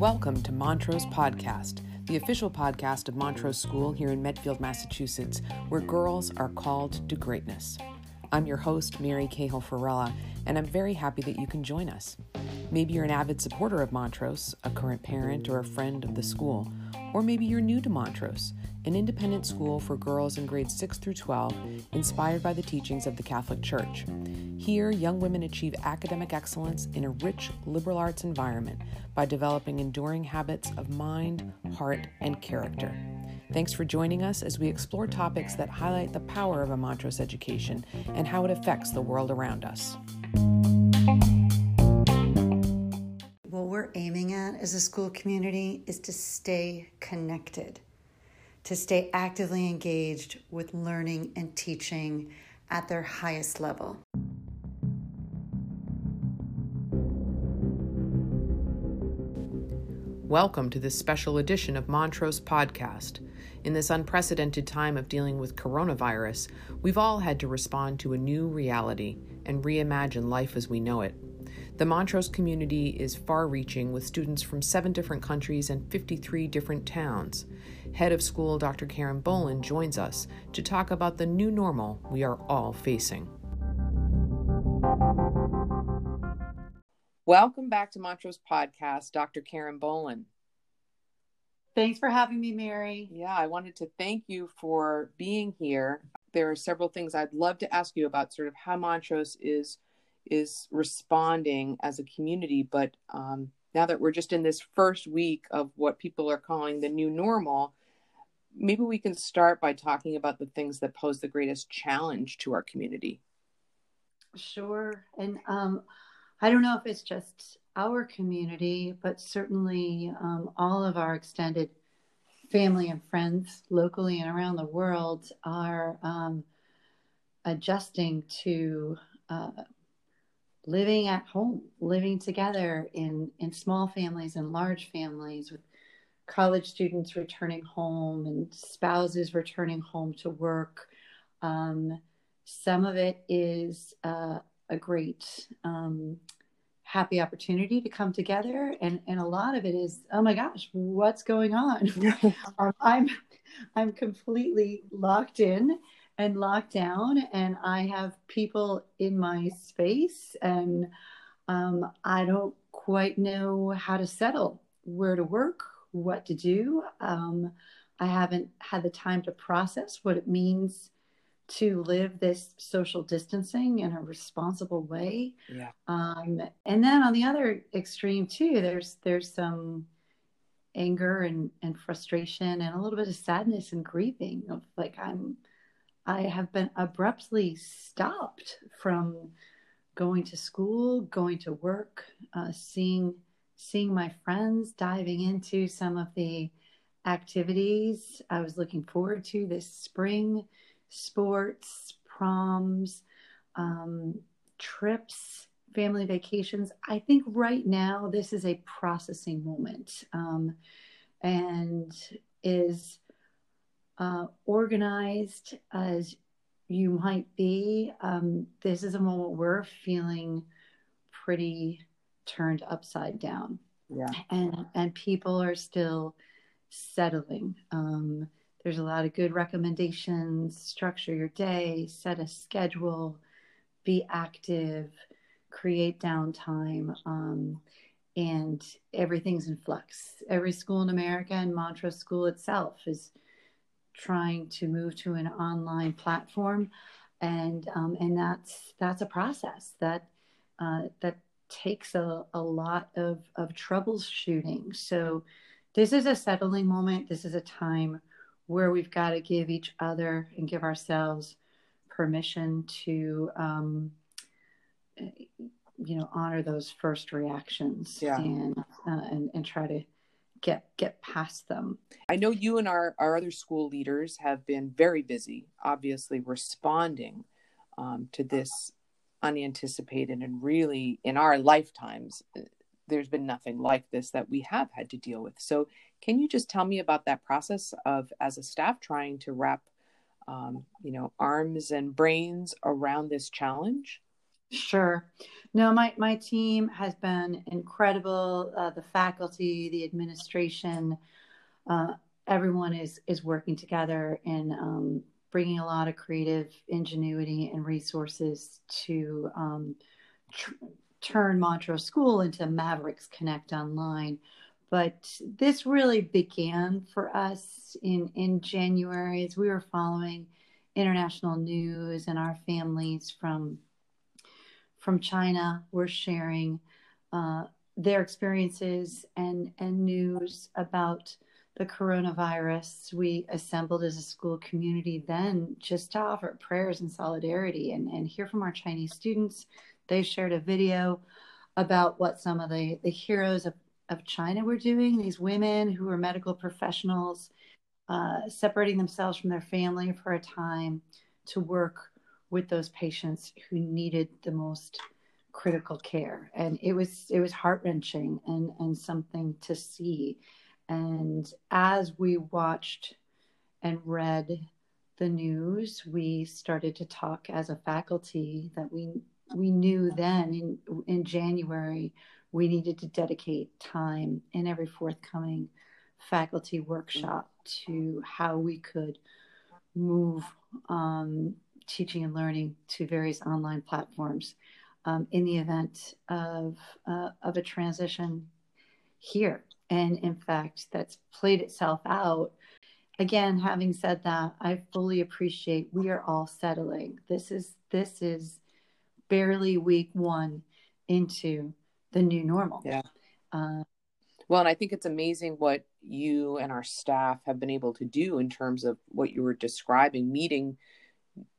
Welcome to Montrose Podcast, the official podcast of Montrose School here in Medfield, Massachusetts, where girls are called to greatness. I'm your host, Mary Cahill Farella, and I'm very happy that you can join us. Maybe you're an avid supporter of Montrose, a current parent, or a friend of the school, or maybe you're new to Montrose, an independent school for girls in grades 6 through 12, inspired by the teachings of the Catholic Church. Here, young women achieve academic excellence in a rich liberal arts environment by developing enduring habits of mind, heart, and character. Thanks for joining us as we explore topics that highlight the power of a Montrose education and how it affects the world around us. What we're aiming at as a school community is to stay connected, to stay actively engaged with learning and teaching at their highest level. Welcome to this special edition of Montrose Podcast. In this unprecedented time of dealing with coronavirus, we've all had to respond to a new reality and reimagine life as we know it. The Montrose community is far reaching with students from seven different countries and 53 different towns. Head of school Dr. Karen Bohlin joins us to talk about the new normal we are all facing. Welcome back to Montrose Podcast, Dr. Karen Bohlin. Thanks for having me, Mary. Yeah, I wanted to thank you for being here. There are several things I'd love to ask you about, sort of how Montrose is is responding as a community. But um, now that we're just in this first week of what people are calling the new normal, maybe we can start by talking about the things that pose the greatest challenge to our community. Sure, and um, I don't know if it's just our community, but certainly um, all of our extended family and friends locally and around the world are um, adjusting to uh, living at home, living together in, in small families and large families with college students returning home and spouses returning home to work. Um, some of it is uh, a great um, happy opportunity to come together and and a lot of it is oh my gosh what's going on? Um, i'm i'm completely locked in and locked down and i have people in my space and um, i don't quite know how to settle where to work what to do um, i haven't had the time to process what it means to live this social distancing in a responsible way. Yeah. Um, and then on the other extreme too, there's there's some anger and, and frustration and a little bit of sadness and grieving of like I'm I have been abruptly stopped from going to school, going to work, uh, seeing seeing my friends, diving into some of the activities I was looking forward to this spring sports, proms, um, trips, family vacations. I think right now this is a processing moment um, and is uh, organized as you might be. Um, this is a moment we're feeling pretty turned upside down. Yeah. And and people are still settling. Um, there's a lot of good recommendations. Structure your day, set a schedule, be active, create downtime. Um, and everything's in flux. Every school in America and Montrose School itself is trying to move to an online platform, and um, and that's that's a process that uh, that takes a, a lot of of troubleshooting. So this is a settling moment. This is a time where we've got to give each other and give ourselves permission to um, you know honor those first reactions yeah. and, uh, and and try to get get past them i know you and our our other school leaders have been very busy obviously responding um, to this unanticipated and really in our lifetimes there's been nothing like this that we have had to deal with so can you just tell me about that process of, as a staff, trying to wrap, um, you know, arms and brains around this challenge? Sure. No, my, my team has been incredible. Uh, the faculty, the administration, uh, everyone is is working together and um, bringing a lot of creative ingenuity and resources to um, tr- turn Montrose School into Mavericks Connect Online. But this really began for us in in January as we were following international news and our families from from China were sharing uh, their experiences and and news about the coronavirus. We assembled as a school community then just to offer prayers and solidarity and, and hear from our Chinese students. They shared a video about what some of the, the heroes of, of China were doing, these women who were medical professionals, uh, separating themselves from their family for a time to work with those patients who needed the most critical care. And it was it was heart-wrenching and and something to see. And as we watched and read the news we started to talk as a faculty that we we knew then in in January we needed to dedicate time in every forthcoming faculty workshop to how we could move um, teaching and learning to various online platforms um, in the event of, uh, of a transition here. And in fact, that's played itself out. Again, having said that, I fully appreciate we are all settling. This is this is barely week one into the new normal. Yeah. Uh, well, and I think it's amazing what you and our staff have been able to do in terms of what you were describing, meeting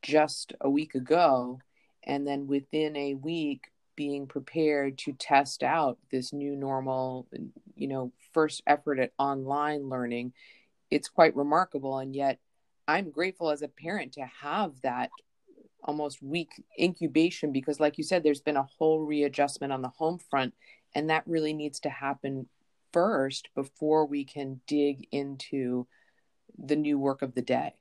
just a week ago and then within a week being prepared to test out this new normal you know first effort at online learning it's quite remarkable. And yet i'm grateful as a parent to have that almost week incubation because like you said there's been a whole readjustment on the home front and that really needs to happen first before we can dig into the new work of the day.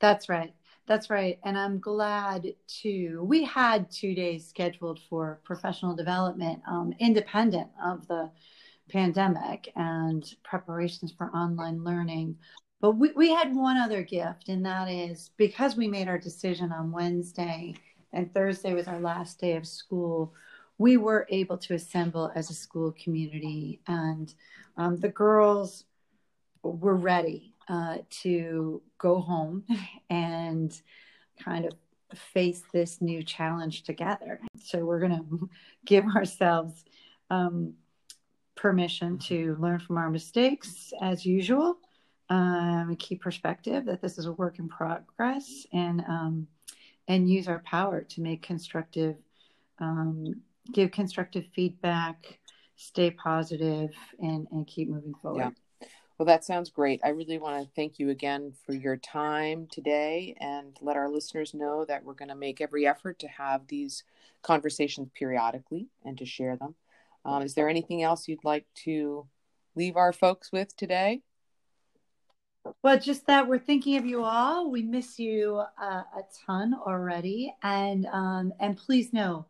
That's right that's right. And I'm glad to. We had two days scheduled for professional development, um, independent of the pandemic and preparations for online learning. But we, we had one other gift, and that is because we made our decision on Wednesday and Thursday was our last day of school, we were able to assemble as a school community. And um, the girls were ready uh, to go home and kind of face this new challenge together. So we're going to give ourselves um, permission to learn from our mistakes as usual, um, keep perspective that this is a work in progress, and um, and use our power to make constructive, um, give constructive feedback, stay positive, and and keep moving forward. Yeah. Well, that sounds great. I really want to thank you again for your time today and let our listeners know that we're going to make every effort to have these conversations periodically and to share them. Um, is there anything else you'd like to leave our folks with today? Well, just that we're thinking of you all. We miss you uh, a ton already, and um, and please know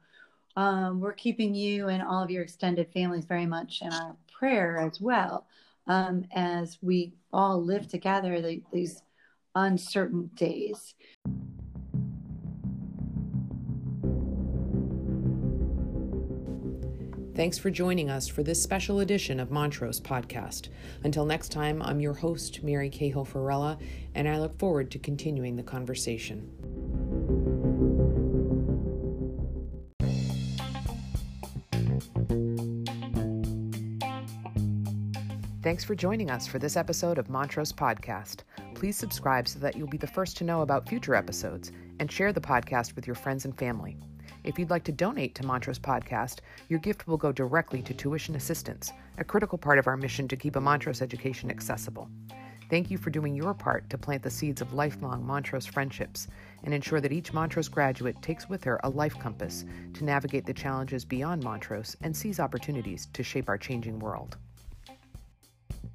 um, we're keeping you and all of your extended families very much in our prayer as well um, as we all live together the, these uncertain days. Thanks for joining us for this special edition of Montrose Podcast. Until next time, I'm your host, Mary Cahill Farella, and I look forward to continuing the conversation. Thanks for joining us for this episode of Montrose Podcast. Please subscribe so that you'll be the first to know about future episodes and share the podcast with your friends and family. If you'd like to donate to Montrose Podcast, your gift will go directly to tuition assistance, a critical part of our mission to keep a Montrose education accessible. Thank you for doing your part to plant the seeds of lifelong Montrose friendships and ensure that each Montrose graduate takes with her a life compass to navigate the challenges beyond Montrose and seize opportunities to shape our changing world.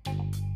Thank you.